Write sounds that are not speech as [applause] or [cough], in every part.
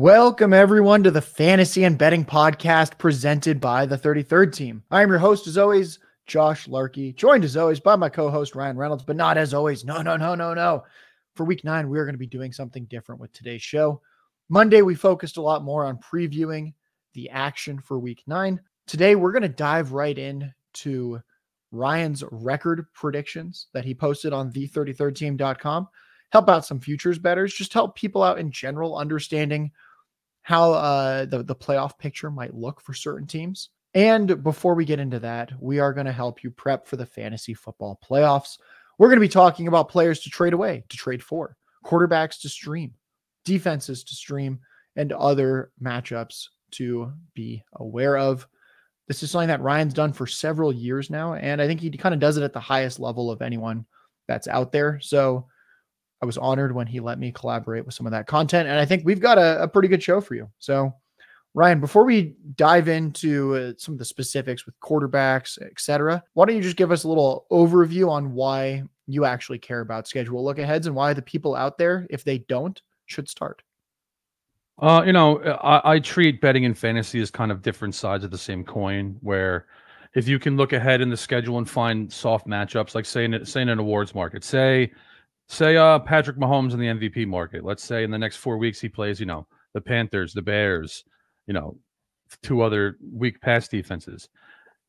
Welcome, everyone, to the Fantasy and Betting Podcast presented by the 33rd Team. I am your host, as always, Josh Larky, joined as always by my co host, Ryan Reynolds, but not as always. No, no, no, no, no. For week nine, we are going to be doing something different with today's show. Monday, we focused a lot more on previewing the action for week nine. Today, we're going to dive right in to Ryan's record predictions that he posted on the33rdteam.com help out some futures betters, just help people out in general understanding how uh, the, the playoff picture might look for certain teams. And before we get into that, we are going to help you prep for the fantasy football playoffs. We're going to be talking about players to trade away, to trade for, quarterbacks to stream, defenses to stream, and other matchups to be aware of. This is something that Ryan's done for several years now, and I think he kind of does it at the highest level of anyone that's out there. So I was honored when he let me collaborate with some of that content. And I think we've got a, a pretty good show for you. So, Ryan, before we dive into uh, some of the specifics with quarterbacks, etc., why don't you just give us a little overview on why you actually care about schedule look aheads and why the people out there, if they don't, should start? Uh, you know, I, I treat betting and fantasy as kind of different sides of the same coin. Where if you can look ahead in the schedule and find soft matchups, like say in, say in an awards market, say say uh Patrick Mahomes in the MVP market. Let's say in the next four weeks he plays, you know, the Panthers, the Bears, you know, two other weak pass defenses.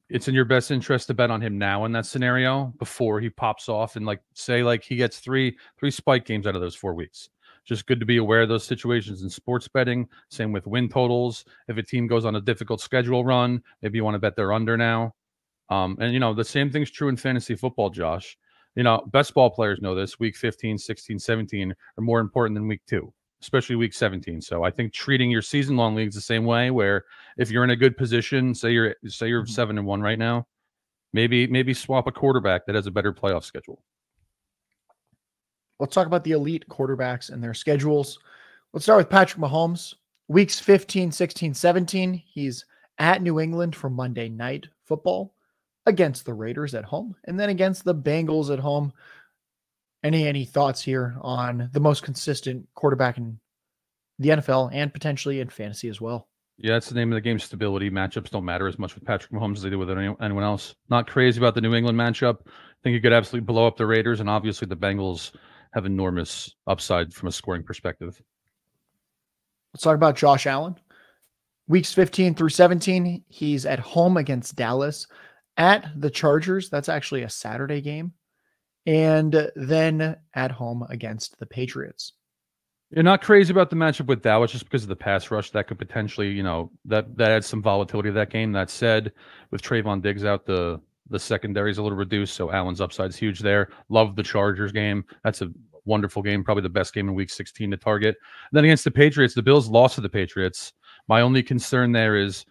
It's in your best interest to bet on him now in that scenario before he pops off and like say like he gets three three spike games out of those four weeks. Just good to be aware of those situations in sports betting. Same with win totals. If a team goes on a difficult schedule run, maybe you want to bet they're under now. Um, and you know the same thing's true in fantasy football, Josh you know, best ball players know this. Week 15, 16, 17 are more important than week two, especially week 17. So I think treating your season long leagues the same way, where if you're in a good position, say you're say you're mm-hmm. seven and one right now, maybe maybe swap a quarterback that has a better playoff schedule. Let's talk about the elite quarterbacks and their schedules. Let's start with Patrick Mahomes. Weeks 15, 16, 17. He's at New England for Monday night football against the Raiders at home and then against the Bengals at home. Any any thoughts here on the most consistent quarterback in the NFL and potentially in fantasy as well? Yeah, that's the name of the game. Stability matchups don't matter as much with Patrick Mahomes as they do with anyone else. Not crazy about the New England matchup. I think you could absolutely blow up the Raiders, and obviously the Bengals have enormous upside from a scoring perspective. Let's talk about Josh Allen. Weeks 15 through 17, he's at home against Dallas at the Chargers. That's actually a Saturday game. And then at home against the Patriots. You're not crazy about the matchup with Dallas just because of the pass rush that could potentially, you know, that that adds some volatility to that game. That said, with Trevon Diggs out, the the secondary is a little reduced, so Allen's upside is huge there. Love the Chargers game. That's a wonderful game, probably the best game in Week 16 to target. And then against the Patriots, the Bills lost to the Patriots. My only concern there is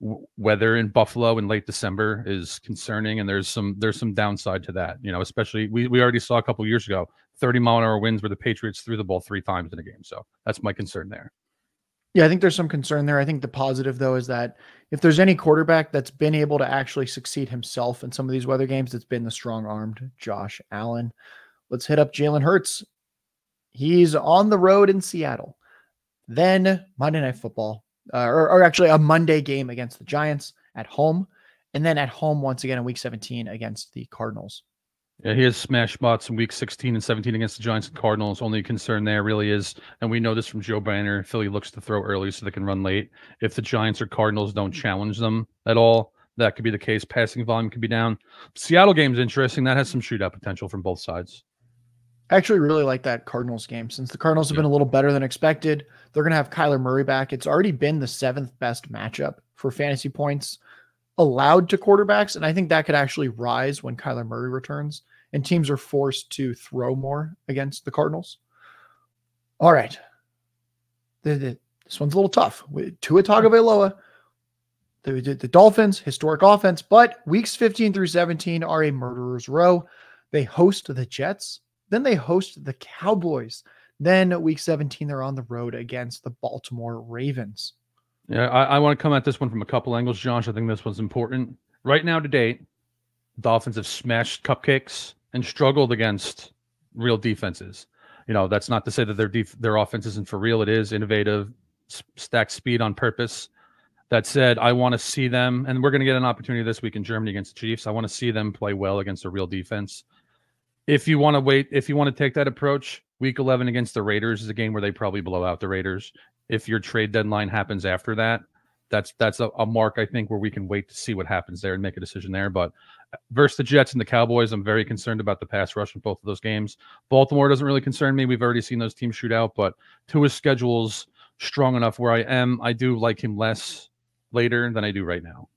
weather in Buffalo in late December is concerning, and there's some there's some downside to that. You know, especially we we already saw a couple years ago 30 mile an hour winds where the Patriots threw the ball three times in a game. So that's my concern there. Yeah, I think there's some concern there. I think the positive though is that if there's any quarterback that's been able to actually succeed himself in some of these weather games, it's been the strong-armed Josh Allen. Let's hit up Jalen Hurts. He's on the road in Seattle. Then Monday Night Football, uh, or, or actually a Monday game against the Giants at home, and then at home once again in Week 17 against the Cardinals. Yeah, he has smash spots in week 16 and 17 against the Giants and Cardinals. Only concern there really is, and we know this from Joe Banner, Philly looks to throw early so they can run late. If the Giants or Cardinals don't challenge them at all, that could be the case. Passing volume could be down. Seattle game is interesting. That has some shootout potential from both sides. I actually really like that Cardinals game since the Cardinals have yeah. been a little better than expected. They're going to have Kyler Murray back. It's already been the seventh best matchup for fantasy points allowed to quarterbacks. And I think that could actually rise when Kyler Murray returns and teams are forced to throw more against the Cardinals. All right. The, the, this one's a little tough. Tua Tagovailoa, the, the, the Dolphins, historic offense, but weeks 15 through 17 are a murderer's row. They host the Jets then they host the Cowboys. Then week 17, they're on the road against the Baltimore Ravens. Yeah, I, I want to come at this one from a couple angles, Josh. I think this one's important. Right now, to date, Dolphins have smashed cupcakes and struggled against real defenses. You know, that's not to say that their def- their offense isn't for real. It is innovative, stack speed on purpose. That said, I want to see them, and we're going to get an opportunity this week in Germany against the Chiefs. I want to see them play well against a real defense. If you want to wait, if you want to take that approach, week 11 against the Raiders is a game where they probably blow out the Raiders. If your trade deadline happens after that, that's that's a, a, mark I think where we can wait to see what happens there and make a decision there. But uh, versus the Jets and the Cowboys, I'm very concerned about the pass rush in both of those games. Baltimore doesn't really concern me. We've already seen those teams shoot out, but Tua's schedule's strong enough where I am. I do like him less later than I do right now.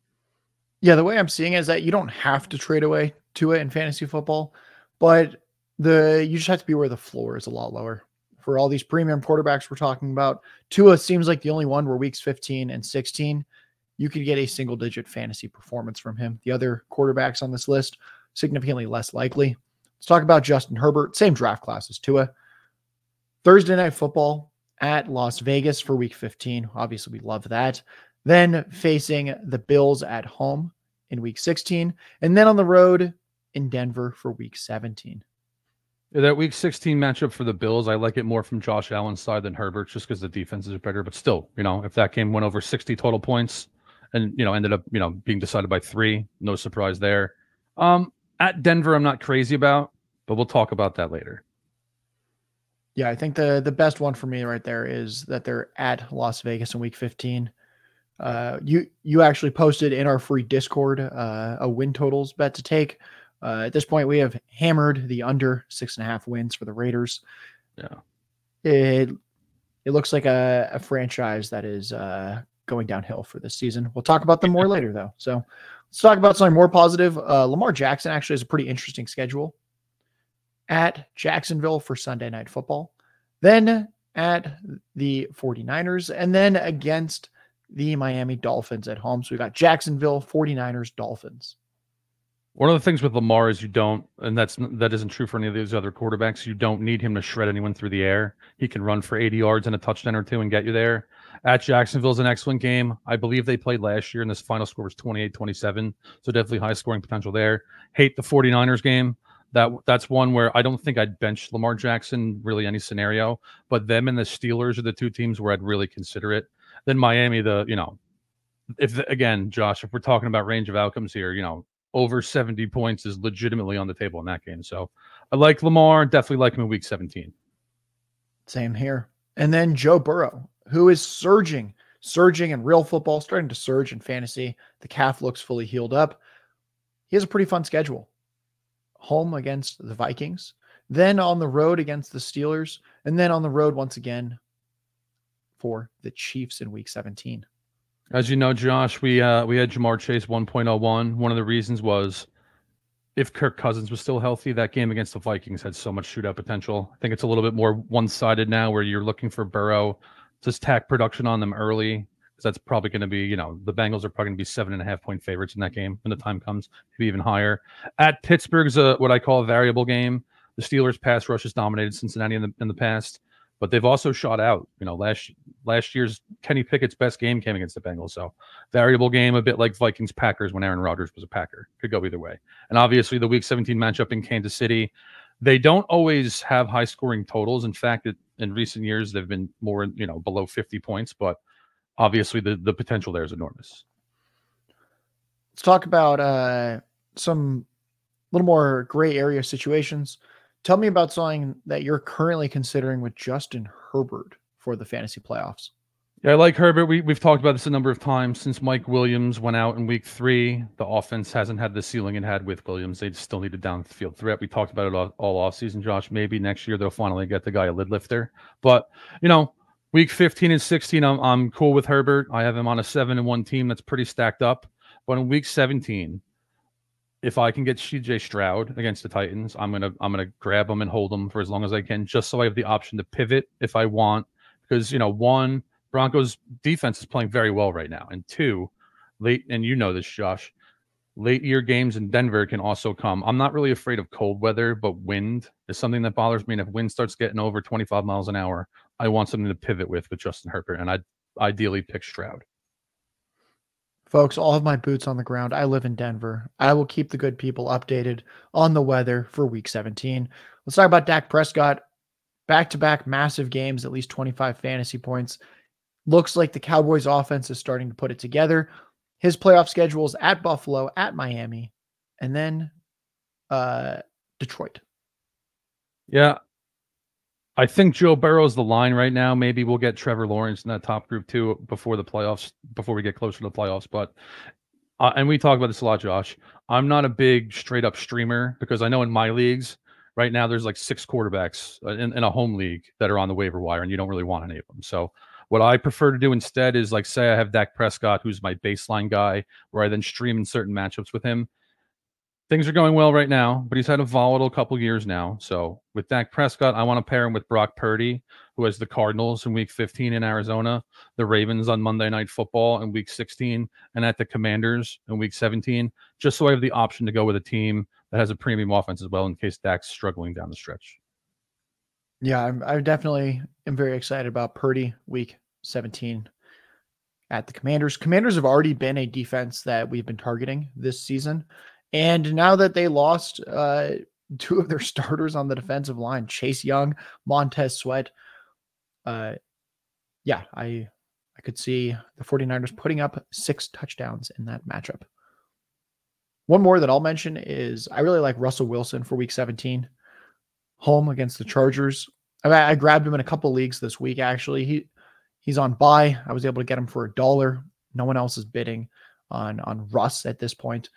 Yeah, the way I'm seeing it is that you don't have to trade away Tua in fantasy football, but the you just have to be where the floor is a lot lower for all these premium quarterbacks we're talking about. Tua seems like the only one where weeks 15 and 16, you could get a single digit fantasy performance from him. The other quarterbacks on this list, significantly less likely. Let's talk about Justin Herbert, same draft class as Tua. Thursday night football at Las Vegas for week 15. Obviously, we love that. Then facing the Bills at home in week 16, and then on the road in Denver for week 17. That week 16 matchup for the Bills, I like it more from Josh Allen's side than Herbert's just because the defenses are better. But still, you know, if that game went over 60 total points and, you know, ended up, you know, being decided by three, no surprise there. Um, at Denver, I'm not crazy about, but we'll talk about that later. Yeah, I think the the best one for me right there is that they're at Las Vegas in week 15. Uh, you you actually posted in our free Discord uh, a win totals bet to take. Uh, at this point, we have hammered the under six and a half wins for the Raiders. Yeah, it it looks like a, a franchise that is uh, going downhill for this season. We'll talk about them more later, though. So let's talk about something more positive. Uh, Lamar Jackson actually has a pretty interesting schedule at Jacksonville for Sunday Night Football, then at the 49ers, and then against the Miami Dolphins at home. So we got Jacksonville, 49ers, Dolphins. One of the things with Lamar is you don't, and that's that isn't true for any of these other quarterbacks. You don't need him to shred anyone through the air. He can run for 80 yards and a touchdown or two and get you there. At Jacksonville is an excellent game. I believe they played last year, and this final score was 28-27. So definitely high scoring potential there. Hate the 49ers game. That that's one where I don't think I'd bench Lamar Jackson really any scenario. But them and the Steelers are the two teams where I'd really consider it. Then Miami, the you know, if again, Josh, if we're talking about range of outcomes here, you know, over 70 points is legitimately on the table in that game. So I like Lamar, definitely like him in week 17. Same here. And then Joe Burrow, who is surging, surging in real football, starting to surge in fantasy. The calf looks fully healed up. He has a pretty fun schedule. Home against the Vikings, then on the road against the Steelers, and then on the road once again for the Chiefs in week 17. As you know, Josh, we uh, we had Ja'Marr Chase 1.01. One of the reasons was if Kirk Cousins was still healthy, that game against the Vikings had so much shootout potential. I think it's a little bit more one sided now, where you're looking for Burrow to stack production on them early, because that's probably going to be, you know, the Bengals are probably going to be seven and a half point favorites in that game when the time comes, maybe even higher. At Pittsburgh's a, what I call a variable game. The Steelers' pass rush has dominated Cincinnati in the in the past but they've also shot out. You know, last last year's Kenny Pickett's best game came against the Bengals. So variable game, a bit like Vikings Packers when Aaron Rodgers was a Packer. Could go either way. And obviously the Week 17 matchup in Kansas City, they don't always have high scoring totals. In fact, it, in recent years they've been more, you know, below 50 points. But obviously the the potential there is enormous. Let's talk about uh, some little more gray area situations. Tell me about something that you're currently considering with Justin Herbert for the fantasy playoffs. Yeah, I like Herbert. We, we've talked about this a number of times since Mike Williams went out in week three. The offense hasn't had the ceiling it had with Williams. They still need a downfield threat. We talked about it all, all offseason, Josh. Maybe next year they'll finally get the guy a lid lifter. But, you know, week 15 and 16, I'm, I'm cool with Herbert. I have him on a seven and one team that's pretty stacked up. But in week 17, if I can get CJ Stroud against the Titans, I'm gonna I'm gonna grab him and hold him for as long as I can, just so I have the option to pivot if I want. Because you know, one Broncos defense is playing very well right now, and two, late and you know this, Josh, late year games in Denver can also come. I'm not really afraid of cold weather, but wind is something that bothers me. And if wind starts getting over 25 miles an hour, I want something to pivot with with Justin Herbert, and I'd ideally pick Stroud. Folks, all of my boots on the ground. I live in Denver. I will keep the good people updated on the weather for week 17. Let's talk about Dak Prescott. Back to back massive games, at least 25 fantasy points. Looks like the Cowboys offense is starting to put it together. His playoff schedules at Buffalo, at Miami, and then uh, Detroit. Yeah. I think Joe Burrow's the line right now. Maybe we'll get Trevor Lawrence in that top group too before the playoffs, before we get closer to the playoffs. But uh, and we talk about this a lot, Josh. I'm not a big straight up streamer because I know in my leagues right now there's like six quarterbacks uh, in, in a home league that are on the waiver wire, and you don't really want any of them. So what I prefer to do instead is like say I have Dak Prescott, who's my baseline guy, where I then stream in certain matchups with him. Things are going well right now, but he's had a volatile couple years now. So with Dak Prescott, I want to pair him with Brock Purdy, who has the Cardinals in Week 15 in Arizona, the Ravens on Monday Night Football in Week 16, and at the Commanders in Week 17, just so I have the option to go with a team that has a premium offense as well in case Dak's struggling down the stretch. Yeah, I'm, I definitely am very excited about Purdy Week 17 at the Commanders. Commanders have already been a defense that we've been targeting this season. And now that they lost uh, two of their [laughs] starters on the defensive line, Chase Young, Montez Sweat, uh, yeah, I I could see the 49ers putting up six touchdowns in that matchup. One more that I'll mention is I really like Russell Wilson for week 17, home against the Chargers. I, I grabbed him in a couple leagues this week, actually. He he's on bye. I was able to get him for a dollar. No one else is bidding on on Russ at this point.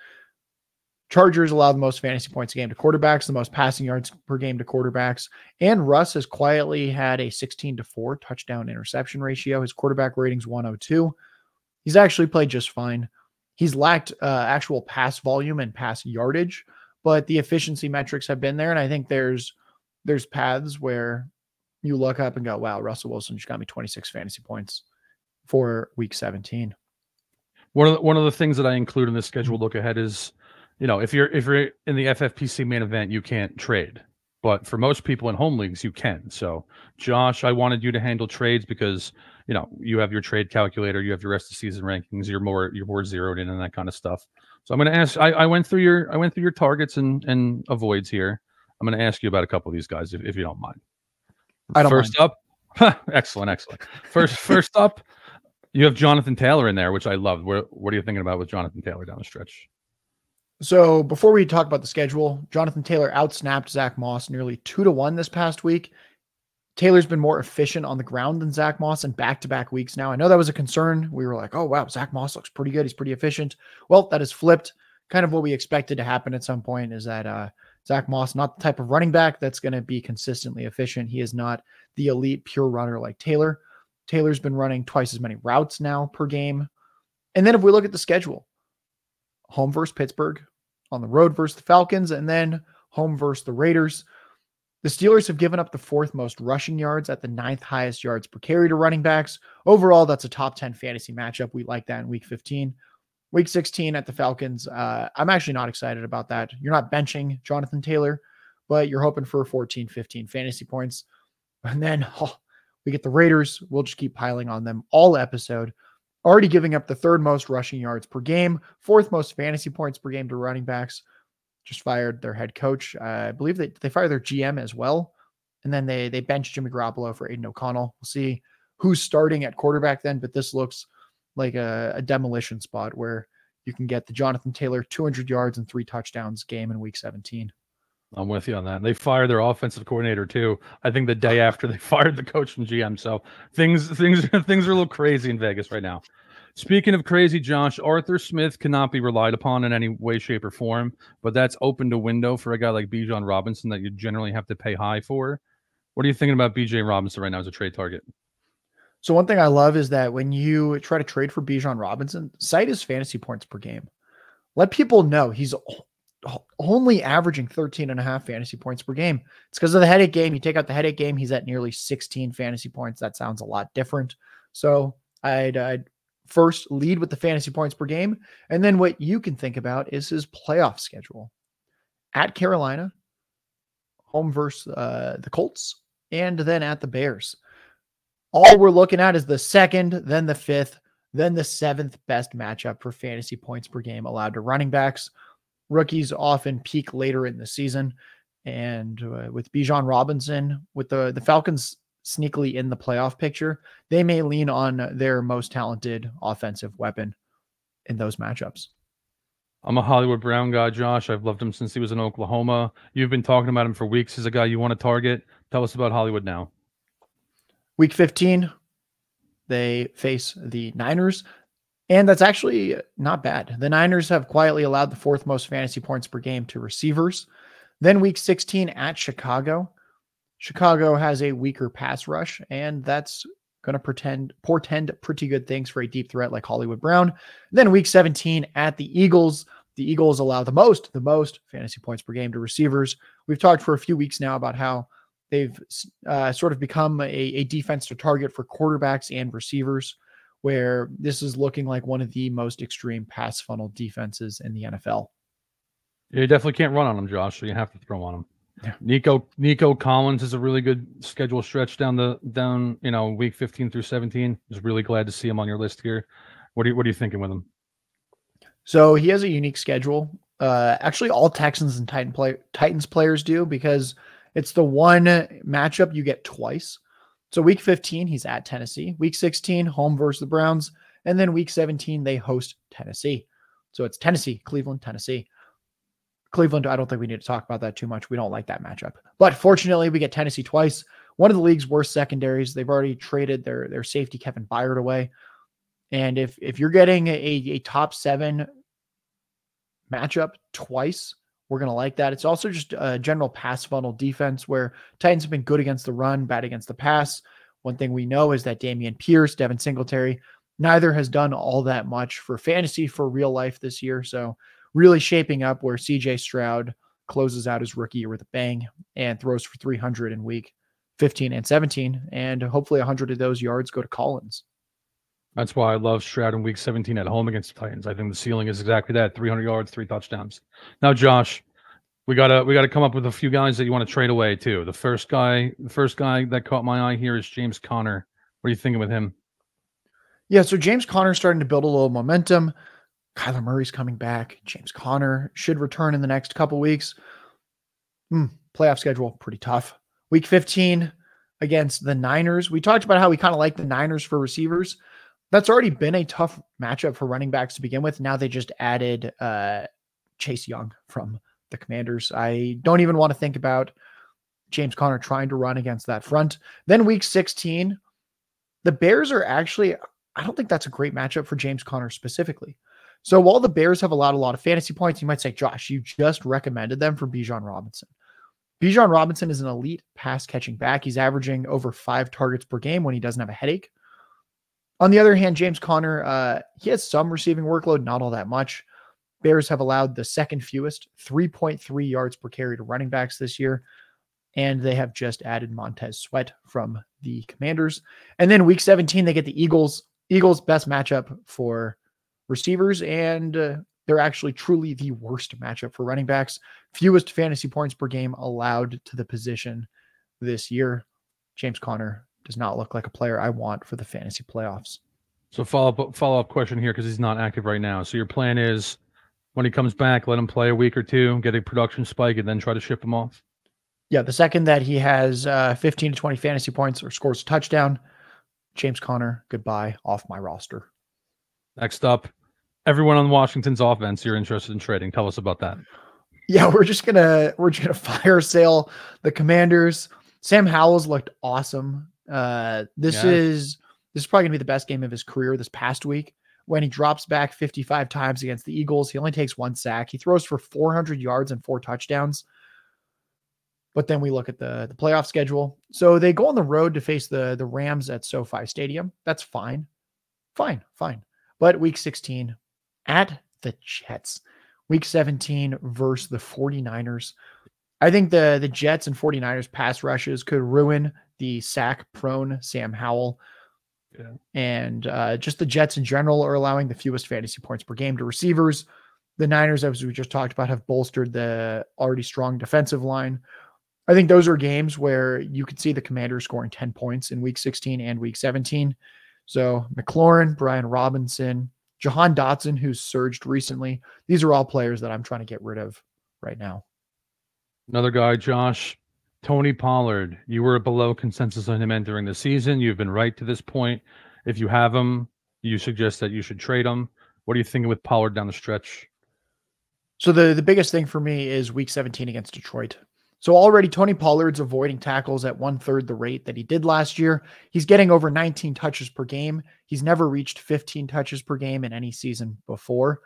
Chargers allow the most fantasy points a game to quarterbacks, the most passing yards per game to quarterbacks. And Russ has quietly had a 16 to 4 touchdown interception ratio. His quarterback rating's 102. He's actually played just fine. He's lacked uh, actual pass volume and pass yardage, but the efficiency metrics have been there. And I think there's there's paths where you look up and go, wow, Russell Wilson just got me 26 fantasy points for week 17. One of the, one of the things that I include in the schedule look ahead is you know, if you're if you're in the FFPC main event, you can't trade. But for most people in home leagues, you can. So, Josh, I wanted you to handle trades because you know you have your trade calculator, you have your rest of season rankings, you're more you're more zeroed in and that kind of stuff. So I'm going to ask. I, I went through your I went through your targets and and avoids here. I'm going to ask you about a couple of these guys if, if you don't mind. I don't first mind. up, [laughs] excellent, excellent. First first up, you have Jonathan Taylor in there, which I love. What what are you thinking about with Jonathan Taylor down the stretch? So before we talk about the schedule, Jonathan Taylor outsnapped Zach Moss nearly two to one this past week. Taylor's been more efficient on the ground than Zach Moss in back to back weeks now. I know that was a concern. We were like, oh, wow, Zach Moss looks pretty good. He's pretty efficient. Well, that has flipped. Kind of what we expected to happen at some point is that uh, Zach Moss, not the type of running back that's going to be consistently efficient. He is not the elite pure runner like Taylor. Taylor's been running twice as many routes now per game. And then if we look at the schedule, home versus Pittsburgh, on the road versus the Falcons, and then home versus the Raiders. The Steelers have given up the fourth most rushing yards at the ninth highest yards per carry to running backs. Overall, that's a top 10 fantasy matchup. We like that in week 15. Week 16 at the Falcons, uh, I'm actually not excited about that. You're not benching Jonathan Taylor, but you're hoping for 14, 15 fantasy points. And then [laughs] oh, we get the Raiders. We'll just keep piling on them all episode already giving up the third most rushing yards per game, fourth most fantasy points per game to running backs. Just fired their head coach. Uh, I believe they, they fired their GM as well. And then they they benched Jimmy Garoppolo for Aidan O'Connell. We'll see who's starting at quarterback then, but this looks like a, a demolition spot where you can get the Jonathan Taylor 200 yards and three touchdowns game in week 17. I'm with you on that. They fired their offensive coordinator too. I think the day after they [laughs] fired the coach and GM. So things things [laughs] things are a little crazy in Vegas right now. Speaking of crazy, Josh, Arthur Smith cannot be relied upon in any way, shape, or form, but that's opened a window for a guy like Bijan Robinson that you generally have to pay high for. What are you thinking about Bijan Robinson right now as a trade target? So one thing I love is that when you try to trade for Bijan Robinson, cite his fantasy points per game. Let people know he's only averaging 13 and a half fantasy points per game. It's because of the headache game. You take out the headache game, he's at nearly 16 fantasy points. That sounds a lot different. So I'd, I'd first lead with the fantasy points per game. And then what you can think about is his playoff schedule at Carolina, home versus uh, the Colts, and then at the Bears. All we're looking at is the second, then the fifth, then the seventh best matchup for fantasy points per game allowed to running backs. Rookies often peak later in the season. And uh, with Bijan Robinson, with the, the Falcons sneakily in the playoff picture, they may lean on their most talented offensive weapon in those matchups. I'm a Hollywood Brown guy, Josh. I've loved him since he was in Oklahoma. You've been talking about him for weeks. He's a guy you want to target. Tell us about Hollywood now. Week 15, they face the Niners. And that's actually not bad. The Niners have quietly allowed the fourth most fantasy points per game to receivers. Then week 16 at Chicago. Chicago has a weaker pass rush, and that's going to pretend portend pretty good things for a deep threat like Hollywood Brown. Then week 17 at the Eagles. The Eagles allow the most, the most fantasy points per game to receivers. We've talked for a few weeks now about how they've uh, sort of become a, a defense to target for quarterbacks and receivers, where this is looking like one of the most extreme pass funnel defenses in the NFL. You definitely can't run on them, Josh. So you have to throw on them. Yeah. Nico Nico Collins is a really good schedule stretch down the down you know week 15 through 17. Just really glad to see him on your list here. What are you what are you thinking with him? So he has a unique schedule. Uh, actually, all Texans and Titan play Titans players do because it's the one matchup you get twice. So week 15, he's at Tennessee. Week 16, home versus the Browns, and then week 17, they host Tennessee. So it's Tennessee, Cleveland, Tennessee. Cleveland, I don't think we need to talk about that too much. We don't like that matchup. But fortunately, we get Tennessee twice. One of the league's worst secondaries. They've already traded their their safety Kevin Byard away. And if if you're getting a, a top seven matchup twice, we're gonna like that. It's also just a general pass funnel defense where Titans have been good against the run, bad against the pass. One thing we know is that Dameon Pierce, Devin Singletary, neither has done all that much for fantasy for real life this year. So really shaping up where CJ Stroud closes out his rookie year with a bang and throws for 300 in week 15 and 17. And hopefully 100 of those yards go to Collins. That's why I love Stroud in week 17 at home against the Titans. I think the ceiling is exactly that 300 yards, three touchdowns. Now, Josh, we gotta we gotta come up with a few guys that you want to trade away too. The first guy, the first guy that caught my eye here is James Conner. What are you thinking with him? Yeah, so James Conner starting to build a little momentum. Kyler Murray's coming back. James Conner should return in the next couple weeks. Hmm, playoff schedule pretty tough. Week 15 against the Niners. We talked about how we kind of like the Niners for receivers. That's already been a tough matchup for running backs to begin with. Now they just added uh, Chase Young from the Commanders. I don't even want to think about James Conner trying to run against that front. Then week 16, the Bears are actually, I don't think that's a great matchup for James Conner specifically. So while the Bears have allowed a lot of fantasy points, you might say, Josh, you just recommended them for Bijan Robinson. Bijan Robinson is an elite pass catching back. He's averaging over five targets per game when he doesn't have a headache. On the other hand, James Conner, uh, he has some receiving workload, not all that much. Bears have allowed the second fewest, 3.3 yards per carry to running backs this year. And they have just added Montez Sweat from the Commanders. And then week 17, they get the Eagles. Eagles' best matchup for receivers, and uh, they're actually truly the worst matchup for running backs. Fewest fantasy points per game allowed to the position this year. James Conner does not look like a player I want for the fantasy playoffs. So follow up follow up question here because he's not active right now. So your plan is when he comes back, let him play a week or two, get a production spike, and then try to ship him off. Yeah, the second that he has uh, 15 to 20 fantasy points or scores a touchdown, James Conner, goodbye off my roster. Next up, everyone on Washington's offense you're interested in trading. Tell us about that. Yeah, we're just gonna we're just gonna [laughs] fire sale the Commanders. Sam Howell's looked awesome. Uh, this yeah. is this is probably gonna be the best game of his career this past week. When he drops back 55 times against the Eagles, he only takes one sack. He throws for 400 yards and four touchdowns. But then we look at the the playoff schedule. So they go on the road to face the the Rams at SoFi Stadium. That's fine, fine, fine. But week 16, at the Jets. Week 17 versus the 49ers. I think the the Jets and 49ers pass rushes could ruin the sack prone Sam Howell. Yeah. And uh, just the Jets in general are allowing the fewest fantasy points per game to receivers. The Niners, as we just talked about, have bolstered the already strong defensive line. I think those are games where you could see the Commanders scoring 10 points in week 16 and week 17. So McLaurin, Brian Robinson, Jahan Dotson, who's surged recently. These are all players that I'm trying to get rid of right now. Another guy, Josh, Tony Pollard, you were below consensus on him entering the season. You've been right to this point. If you have him, you suggest that you should trade him. What are you thinking with Pollard down the stretch? So the the biggest thing for me is week 17 against Detroit. So already Tony Pollard's avoiding tackles at one third the rate that he did last year. He's getting over 19 touches per game. He's never reached 15 touches per game in any season before.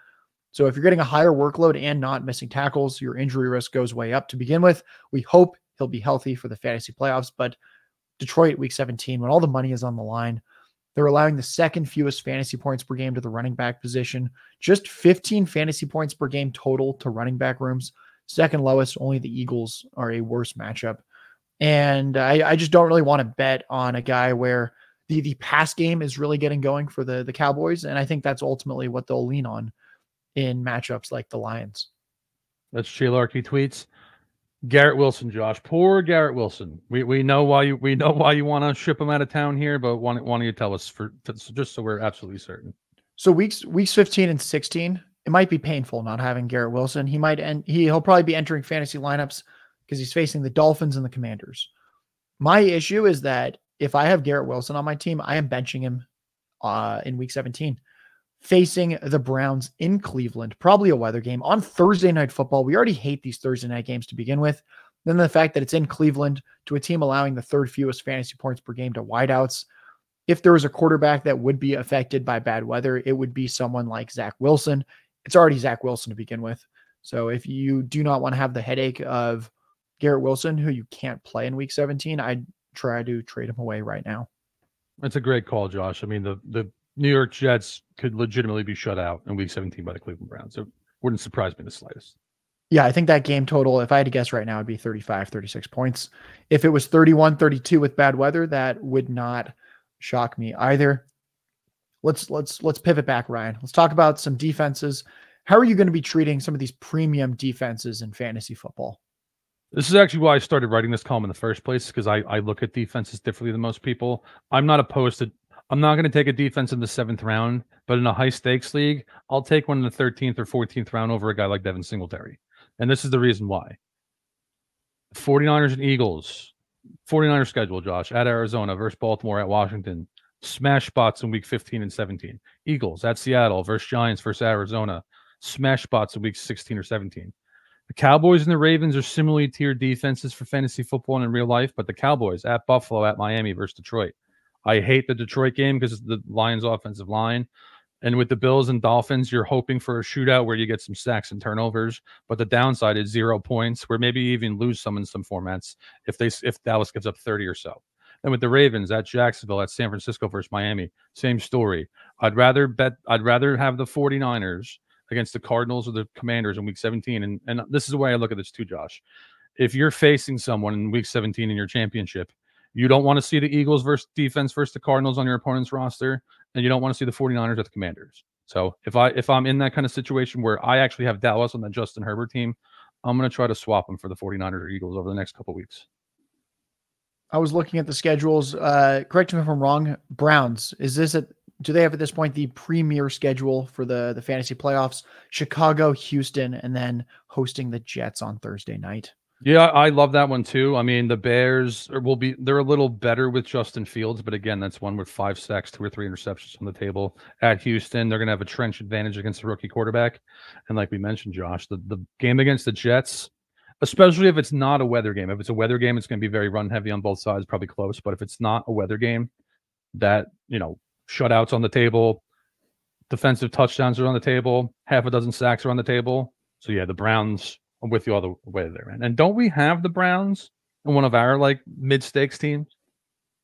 So if you're getting a higher workload and not missing tackles, your injury risk goes way up to begin with. We hope he'll be healthy for the fantasy playoffs, but Detroit week 17 when all the money is on the line, they're allowing the second fewest fantasy points per game to the running back position, just 15 fantasy points per game total to running back rooms. Second lowest, only the Eagles are a worse matchup. And I, I just don't really want to bet on a guy where the the pass game is really getting going for the the Cowboys. And I think that's ultimately what they'll lean on in matchups like the Lions. That's Jay Larky tweets. Garrett Wilson, Josh. Poor Garrett Wilson. We we know why you we know why you want to ship him out of town here, but why, why don't you tell us for just so we're absolutely certain? So weeks weeks 15 and 16, it might be painful not having Garrett Wilson. He might end he he'll probably be entering fantasy lineups because he's facing the Dolphins and the Commanders. My issue is that if I have Garrett Wilson on my team, I am benching him uh, in week 17 facing the Browns in Cleveland, probably a weather game on Thursday night football. We already hate these Thursday night games to begin with. Then the fact that it's in Cleveland to a team allowing the third fewest fantasy points per game to wideouts. If there was a quarterback that would be affected by bad weather, it would be someone like Zach Wilson. It's already Zach Wilson to begin with. So if you do not want to have the headache of Garrett Wilson, who you can't play in week 17, I'd try to trade him away right now. That's a great call, Josh. I mean, the the New York Jets could legitimately be shut out in week 17 by the Cleveland Browns. It wouldn't surprise me the slightest. Yeah, I think that game total, if I had to guess right now, would be 35, 36 points. If it was 31, 32 with bad weather, that would not shock me either. Let's let's let's pivot back, Ryan. Let's talk about some defenses. How are you going to be treating some of these premium defenses in fantasy football? This is actually why I started writing this column in the first place because I, I look at defenses differently than most people. I'm not opposed to I'm not going to take a defense in the seventh round, but in a high stakes league, I'll take one in the 13th or 14th round over a guy like Devin Singletary. And this is the reason why. 49ers and Eagles, 49ers schedule, Josh, at Arizona versus Baltimore at Washington. Smash spots in week 15 and 17. Eagles at Seattle versus Giants versus Arizona. Smash spots in week 16 or 17. The Cowboys and the Ravens are similarly tiered defenses for fantasy football and in real life, but the Cowboys at Buffalo, at Miami versus Detroit. I hate the Detroit game because the Lions' offensive line. And with the Bills and Dolphins, you're hoping for a shootout where you get some sacks and turnovers. But the downside is zero points, where maybe you even lose some in some formats if they if Dallas gives up 30 or so. And with the Ravens at Jacksonville, at San Francisco versus Miami, same story. I'd rather bet I'd rather have the 49ers against the Cardinals or the Commanders in week 17. And and this is the way I look at this too, Josh. If you're facing someone in week 17 in your championship you don't want to see the Eagles versus defense versus the Cardinals on your opponent's roster, and you don't want to see the 49ers or the Commanders. So if I if I'm in that kind of situation where I actually have Dallas on that Justin Herbert team, I'm going to try to swap them for the 49ers or Eagles over the next couple weeks. I was looking at the schedules. Uh, correct me if I'm wrong. Browns is this at do they have at this point the premier schedule for the the fantasy playoffs? Chicago, Houston, and then hosting the Jets on Thursday night. Yeah, I love that one too. I mean, the Bears will be they're a little better with Justin Fields, but again, that's one with five sacks, two or three interceptions on the table. At Houston, they're going to have a trench advantage against the rookie quarterback. And like we mentioned, Josh, the, the game against the Jets, especially if it's not a weather game. If it's a weather game, it's going to be very run heavy on both sides, probably close. But if it's not a weather game, that, you know, shutouts on the table, defensive touchdowns are on the table, half a dozen sacks are on the table. So yeah, the Browns I'm with you all the way there, man. And don't we have the Browns in one of our like mid stakes teams?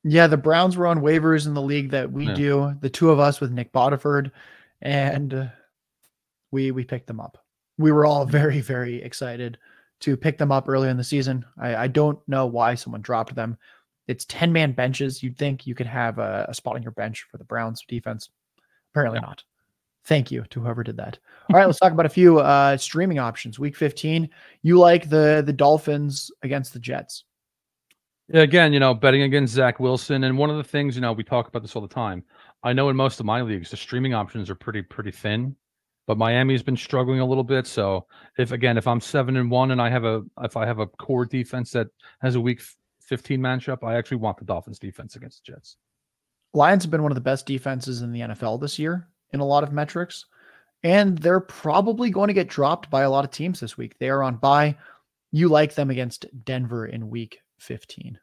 Yeah, the Browns were on waivers in the league that we yeah. do. The two of us with Nick Bodiford, and uh, we we picked them up. We were all very very excited to pick them up early in the season. I, I don't know why someone dropped them. It's ten man benches. You'd think you could have a, a spot on your bench for the Browns defense. Apparently yeah. not. Thank you to whoever did that. All right, let's talk [laughs] about a few uh, streaming options. Week 15, you like the the Dolphins against the Jets. Yeah, again, you know, betting against Zach Wilson, and one of the things, you know, we talk about this all the time. I know in most of my leagues, the streaming options are pretty pretty thin. but Miami's been struggling a little bit. So if again, if I'm seven and one and I have a if I have a core defense that has a week 15 matchup, I actually want the Dolphins defense against the Jets. Lions have been one of the best defenses in the NFL this year in a lot of metrics, and they're probably going to get dropped by a lot of teams this week. They are on bye. You like them against Denver in week 15.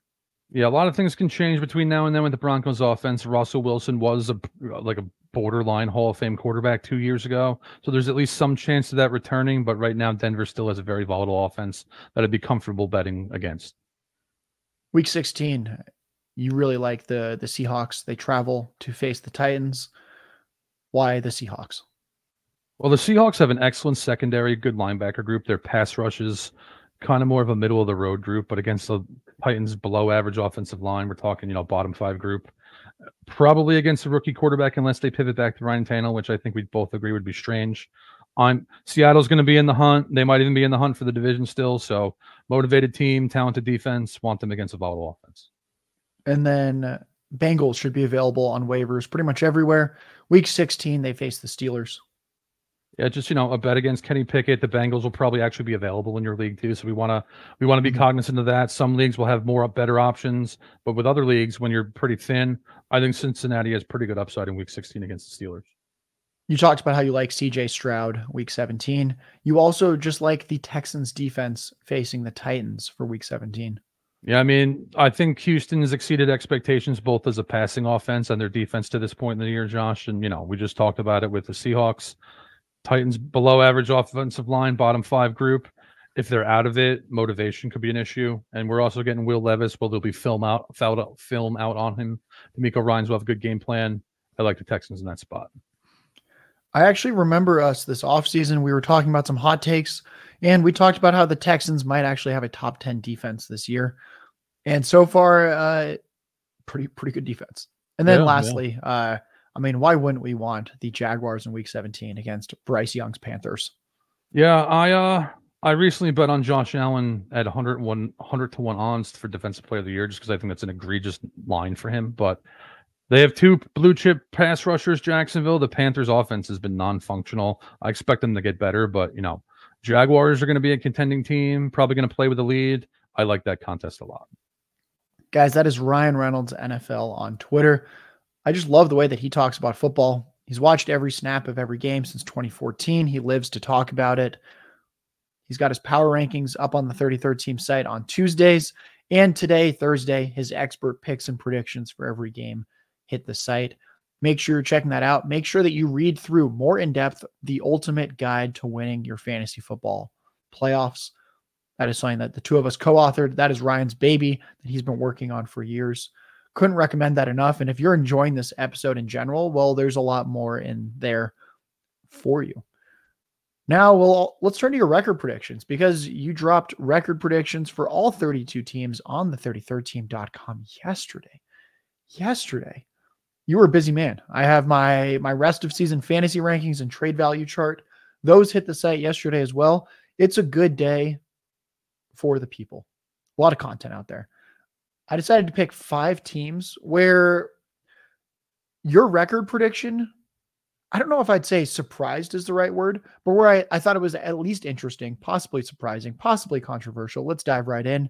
Yeah, a lot of things can change between now and then with the Broncos offense. Russell Wilson was a like a borderline Hall of Fame quarterback two years ago. So there's at least some chance of that returning. But right now, Denver still has a very volatile offense that I'd be comfortable betting against. Week 16, you really like the the Seahawks. They travel to face the Titans. Why the Seahawks? Well, the Seahawks have an excellent secondary, good linebacker group. Their pass rushes kind of more of a middle of the road group, but against the Titans below average offensive line, we're talking, you know, bottom five group. Probably against a rookie quarterback unless they pivot back to Ryan Tannehill, which I think we both agree would be strange. I'm Seattle's going to be in the hunt. They might even be in the hunt for the division still. So motivated team, talented defense. Want them against a volatile offense. And then Bengals should be available on waivers pretty much everywhere. Week 16, they face the Steelers. Yeah, just you know, a bet against Kenny Pickett. The Bengals will probably actually be available in your league too. So we want to we want to be mm-hmm. cognizant of that. Some leagues will have more up better options, but with other leagues, when you're pretty thin, I think Cincinnati has pretty good upside in Week 16 against the Steelers. You talked about how you like CJ Stroud Week 17. You also just like the Texans defense facing the Titans for Week 17. Yeah, I mean, I think Houston has exceeded expectations both as a passing offense and their defense to this point in the year, Josh. And you know, we just talked about it with the Seahawks. Titans below average offensive line, bottom five group. If they're out of it, motivation could be an issue. And we're also getting Will Levis. Well, there'll be film out, film out on him. DeMeco Ryans will have a good game plan. I like the Texans in that spot. I actually remember us this offseason. We were talking about some hot takes, and we talked about how the Texans might actually have a top 10 defense this year. And so far, uh, pretty pretty good defense. And then yeah, lastly, yeah. uh, I mean, why wouldn't we want the Jaguars in Week 17 against Bryce Young's Panthers? Yeah, I uh I recently bet on Josh Allen at 101 100 to 1 odds for defensive player of the year just because I think that's an egregious line for him, but they have two blue chip pass rushers Jacksonville. The Panthers offense has been non-functional. I expect them to get better, but you know, Jaguars are going to be a contending team, probably going to play with the lead. I like that contest a lot. Guys, that is Ryan Reynolds NFL on Twitter. I just love the way that he talks about football. He's watched every snap of every game since 2014. He lives to talk about it. He's got his power rankings up on the 33rd team site on Tuesdays. And today, Thursday, his expert picks and predictions for every game hit the site. Make sure you're checking that out. Make sure that you read through more in depth the ultimate guide to winning your fantasy football playoffs. That is something that the two of us co authored. That is Ryan's baby that he's been working on for years. Couldn't recommend that enough. And if you're enjoying this episode in general, well, there's a lot more in there for you. Now, well, let's turn to your record predictions because you dropped record predictions for all 32 teams on the 33rdteam.com yesterday. Yesterday, you were a busy man. I have my my rest of season fantasy rankings and trade value chart. Those hit the site yesterday as well. It's a good day for the people. A lot of content out there. I decided to pick five teams where your record prediction, I don't know if I'd say surprised is the right word, but where I, I thought it was at least interesting, possibly surprising, possibly controversial. Let's dive right in.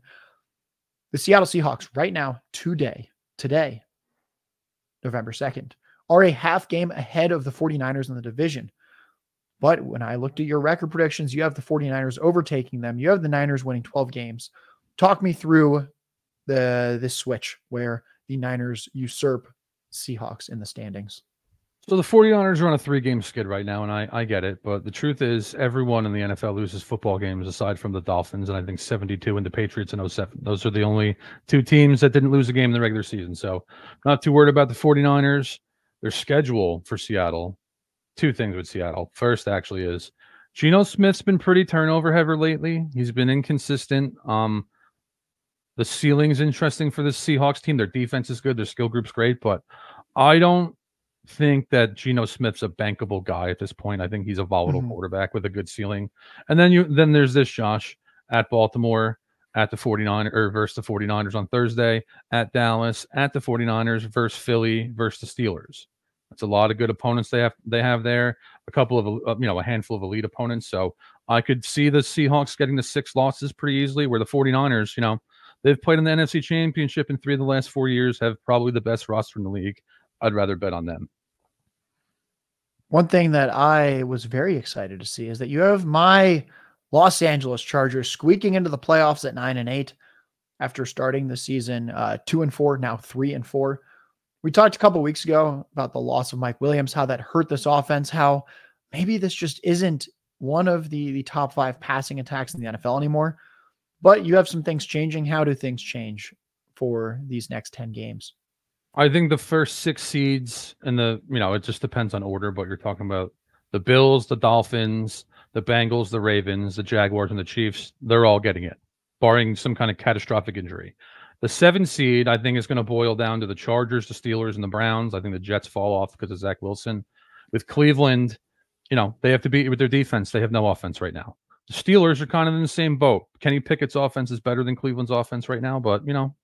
The Seattle Seahawks, right now, today, today, November 2nd, are a half game ahead of the 49ers in the division. But when I looked at your record predictions, you have the 49ers overtaking them. You have the Niners winning 12 games. Talk me through the this switch where the Niners usurp Seahawks in the standings. So the 49ers are on a three game skid right now, and I, I get it. But the truth is, everyone in the NFL loses football games aside from the Dolphins, and I think 72 and the Patriots in 07. Those are the only two teams that didn't lose a game in the regular season. So not too worried about the 49ers. Their schedule for Seattle, two things with Seattle. First, actually, is Geno Smith's been pretty turnover heavy lately. He's been inconsistent. Um, the ceiling's interesting for the Seahawks team. Their defense is good. Their skill group's great, but I don't think that Geno Smith's a bankable guy at this point. I think he's a volatile mm-hmm. quarterback with a good ceiling. And then you then there's this Josh at Baltimore, at the 49ers or versus the 49ers on Thursday, at Dallas, at the 49ers versus Philly versus the Steelers. That's a lot of good opponents they have they have there. a couple of uh, you know a handful of elite opponents. So I could see the Seahawks getting the six losses pretty easily. Where the 49ers, you know, they've played in the NFC Championship in three of the last four years, have probably the best roster in the league. I'd rather bet on them. One thing that I was very excited to see is that you have my Los Angeles Chargers squeaking into the playoffs at nine and eight after starting the season uh, two and four, now three and four. We talked a couple weeks ago about the loss of Mike Williams, how that hurt this offense, how maybe this just isn't one of the, the top five passing attacks in the NFL anymore. But you have some things changing. How do things change for these next 10 games? I think the first six seeds and the, you know, it just depends on order, but you're talking about the Bills, the Dolphins, the Bengals, the Ravens, the Jaguars, and the Chiefs. They're all getting it, barring some kind of catastrophic injury. The seven seed, I think, is going to boil down to the Chargers, the Steelers, and the Browns. I think the Jets fall off because of Zach Wilson. With Cleveland, you know, they have to beat with their defense. They have no offense right now. The Steelers are kind of in the same boat. Kenny Pickett's offense is better than Cleveland's offense right now, but you know,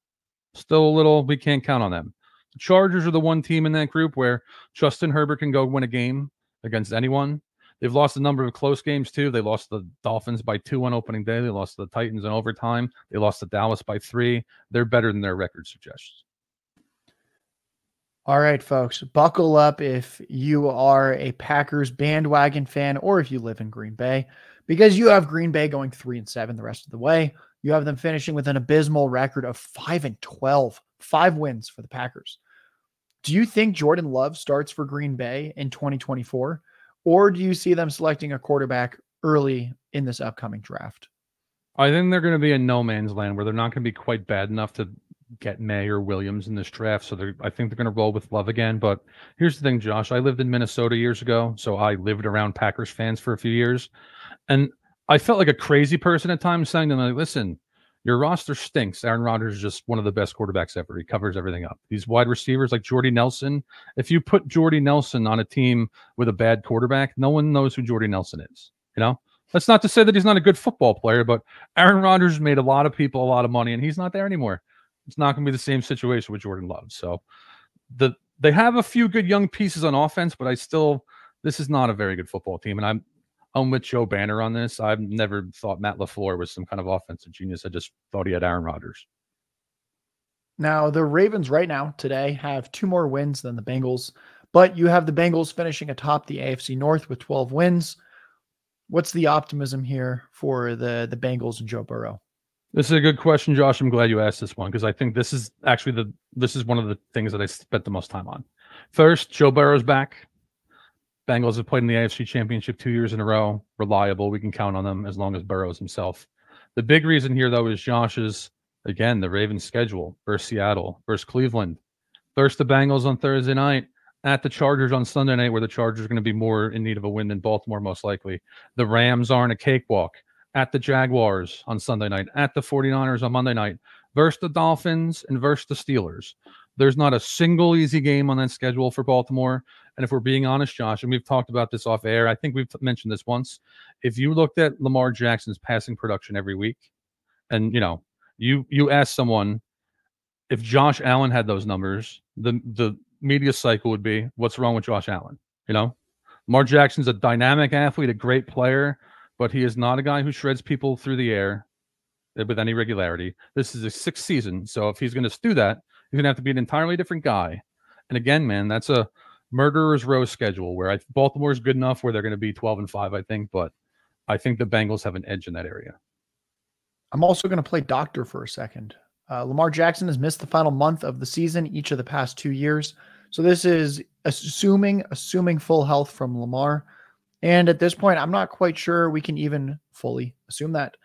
still a little we can't count on them. The Chargers are the one team in that group where Justin Herbert can go win a game against anyone. They've lost a number of close games too. They lost the Dolphins by two on opening day. They lost the Titans in overtime. They lost to Dallas by three. They're better than their record suggests. All right, folks, buckle up if you are a Packers bandwagon fan or if you live in Green Bay, because you have Green Bay going three and seven the rest of the way. You have them finishing with an abysmal record of five and 12, five wins for the Packers. Do you think Jordan Love starts for Green Bay in 2024? Or do you see them selecting a quarterback early in this upcoming draft? I think they're going to be in no man's land where they're not going to be quite bad enough to get Maye or Williams in this draft. So I think they're going to roll with Love again. But here's the thing, Josh. I lived in Minnesota years ago, so I lived around Packers fans for a few years, and I felt like a crazy person at times, saying to them, like, "Listen, your roster stinks. Aaron Rodgers is just one of the best quarterbacks ever. He covers everything up. These wide receivers like Jordy Nelson. If you put Jordy Nelson on a team with a bad quarterback, no one knows who Jordy Nelson is. You know, that's not to say that he's not a good football player, but Aaron Rodgers made a lot of people a lot of money, and he's not there anymore. It's not going to be the same situation with Jordan Love. So the they have a few good young pieces on offense, but I still this is not a very good football team, and I'm I'm with Joe Banner on this. I've never thought Matt LaFleur was some kind of offensive genius. I just thought he had Aaron Rodgers. Now, the Ravens right now today have two more wins than the Bengals, but you have the Bengals finishing atop the AFC North with 12 wins. What's the optimism here for the the Bengals and Joe Burrow? This is a good question, Josh. I'm glad you asked this one because I think this is actually the this is one of the things that I spent the most time on. First, Joe Burrow's back. Bengals have played in the AFC Championship two years in a row. Reliable. We can count on them as long as Burrows himself. The big reason here, though, is Josh's, again, the Ravens schedule versus Seattle, versus Cleveland, versus the Bengals on Thursday night, at the Chargers on Sunday night, where the Chargers are going to be more in need of a win than Baltimore, most likely. The Rams aren't a cakewalk. At the Jaguars on Sunday night, at the 49ers on Monday night, versus the Dolphins and versus the Steelers. There's not a single easy game on that schedule for Baltimore. And if we're being honest, Josh, and we've talked about this off air, I think we've mentioned this once. If you looked at Lamar Jackson's passing production every week, and you know, you you ask someone if Josh Allen had those numbers, the the media cycle would be, "What's wrong with Josh Allen?" You know, Lamar Jackson's a dynamic athlete, a great player, but he is not a guy who shreds people through the air eh, with any regularity. This is a sixth season, so if he's going to do that, he's going to have to be an entirely different guy. And again, man, that's a murderer's row schedule where I, Baltimore is good enough where they're going to be 12 and 5, I think, but I think the Bengals have an edge in that area. I'm also going to play doctor for a second. Uh, Lamar Jackson has missed the final month of the season each of the past two years. So this is assuming assuming full health from Lamar. And at this point, I'm not quite sure we can even fully assume that.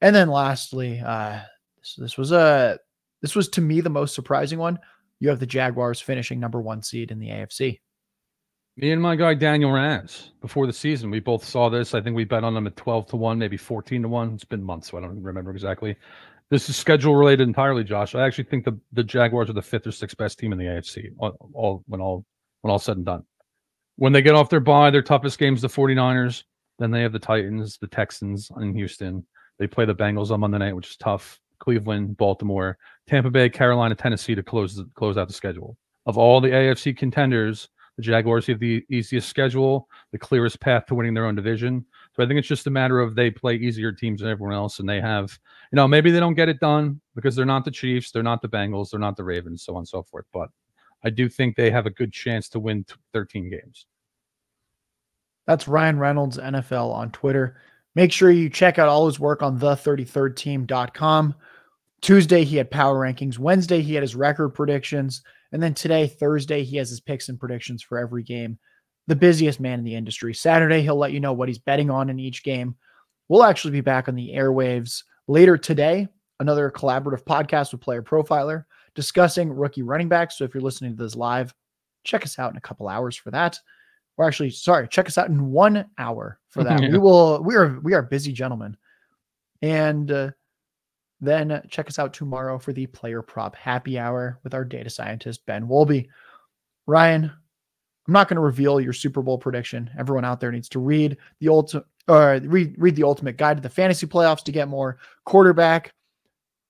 And then lastly, uh, this, this was a this was to me the most surprising one. You have the Jaguars finishing number one seed in the AFC. Me and my guy Daniel Raz before the season, we both saw this. I think we bet on them at 12 to 1, maybe 14 to 1. It's been months, so I don't remember exactly. This is schedule related entirely, Josh. I actually think the, the Jaguars are the fifth or sixth best team in the AFC, all, all when all when all said and done. When they get off their bye, their toughest games the 49ers, then they have the Titans, the Texans in Houston. They play the Bengals on Monday night, which is tough. Cleveland, Baltimore, Tampa Bay, Carolina, Tennessee to close close out the schedule. Of all the AFC contenders, The Jaguars have the easiest schedule, the clearest path to winning their own division. So I think it's just a matter of they play easier teams than everyone else, and they have, you know, maybe they don't get it done because they're not the Chiefs, they're not the Bengals, they're not the Ravens, so on and so forth. But I do think they have a good chance to win 13 games. That's Ryan Reynolds, NFL on Twitter. Make sure you check out all his work on the33rdteam.com. Tuesday, he had power rankings. Wednesday, he had his record predictions. And then today, Thursday, he has his picks and predictions for every game. The busiest man in the industry. Saturday, he'll let you know what he's betting on in each game. We'll actually be back on the airwaves later today. Another collaborative podcast with Player Profiler discussing rookie running backs. So if you're listening to this live, check us out in a couple hours for that. Or actually, sorry, check us out in one hour for that. Yeah. [laughs] We will. We are we are busy gentlemen, and uh, then check us out tomorrow for the player prop happy hour with our data scientist Ben Wolby. Ryan, I'm not going to reveal your Super Bowl prediction. Everyone out there needs to read the ultimate or uh, read read the ultimate guide to the fantasy playoffs to get more quarterback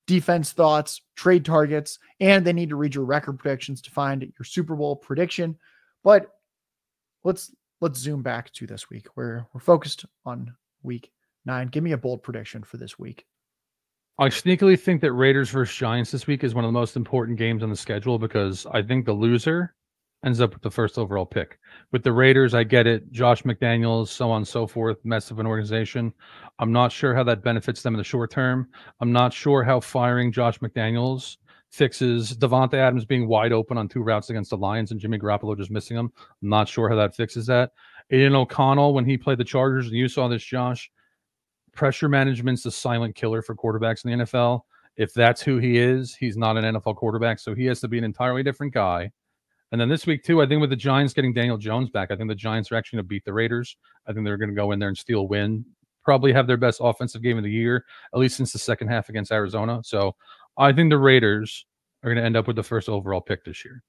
defense thoughts, trade targets, and they need to read your record predictions to find your Super Bowl prediction. But let's let's zoom back to this week. We're we're focused on week nine. Give me a bold prediction for this week. I sneakily think that Raiders versus Giants this week is one of the most important games on the schedule because I think the loser ends up with the first overall pick. With the Raiders, I get it. Josh McDaniels, so on and so forth, mess of an organization. I'm not sure how that benefits them in the short term. I'm not sure how firing Josh McDaniels fixes Davante Adams being wide open on two routes against the Lions and Jimmy Garoppolo just missing him. I'm not sure how that fixes that. Aidan O'Connell, when he played the Chargers, and you saw this, Josh, pressure management's the silent killer for quarterbacks in the NFL. If that's who he is, he's not an NFL quarterback, so he has to be an entirely different guy. And then this week too, I think with the Giants getting Daniel Jones back, I think the Giants are actually going to beat the Raiders. I think they're going to go in there and steal win. Probably have their best offensive game of the year, at least since the second half against Arizona. So I think the Raiders are going to end up with the first overall pick this year.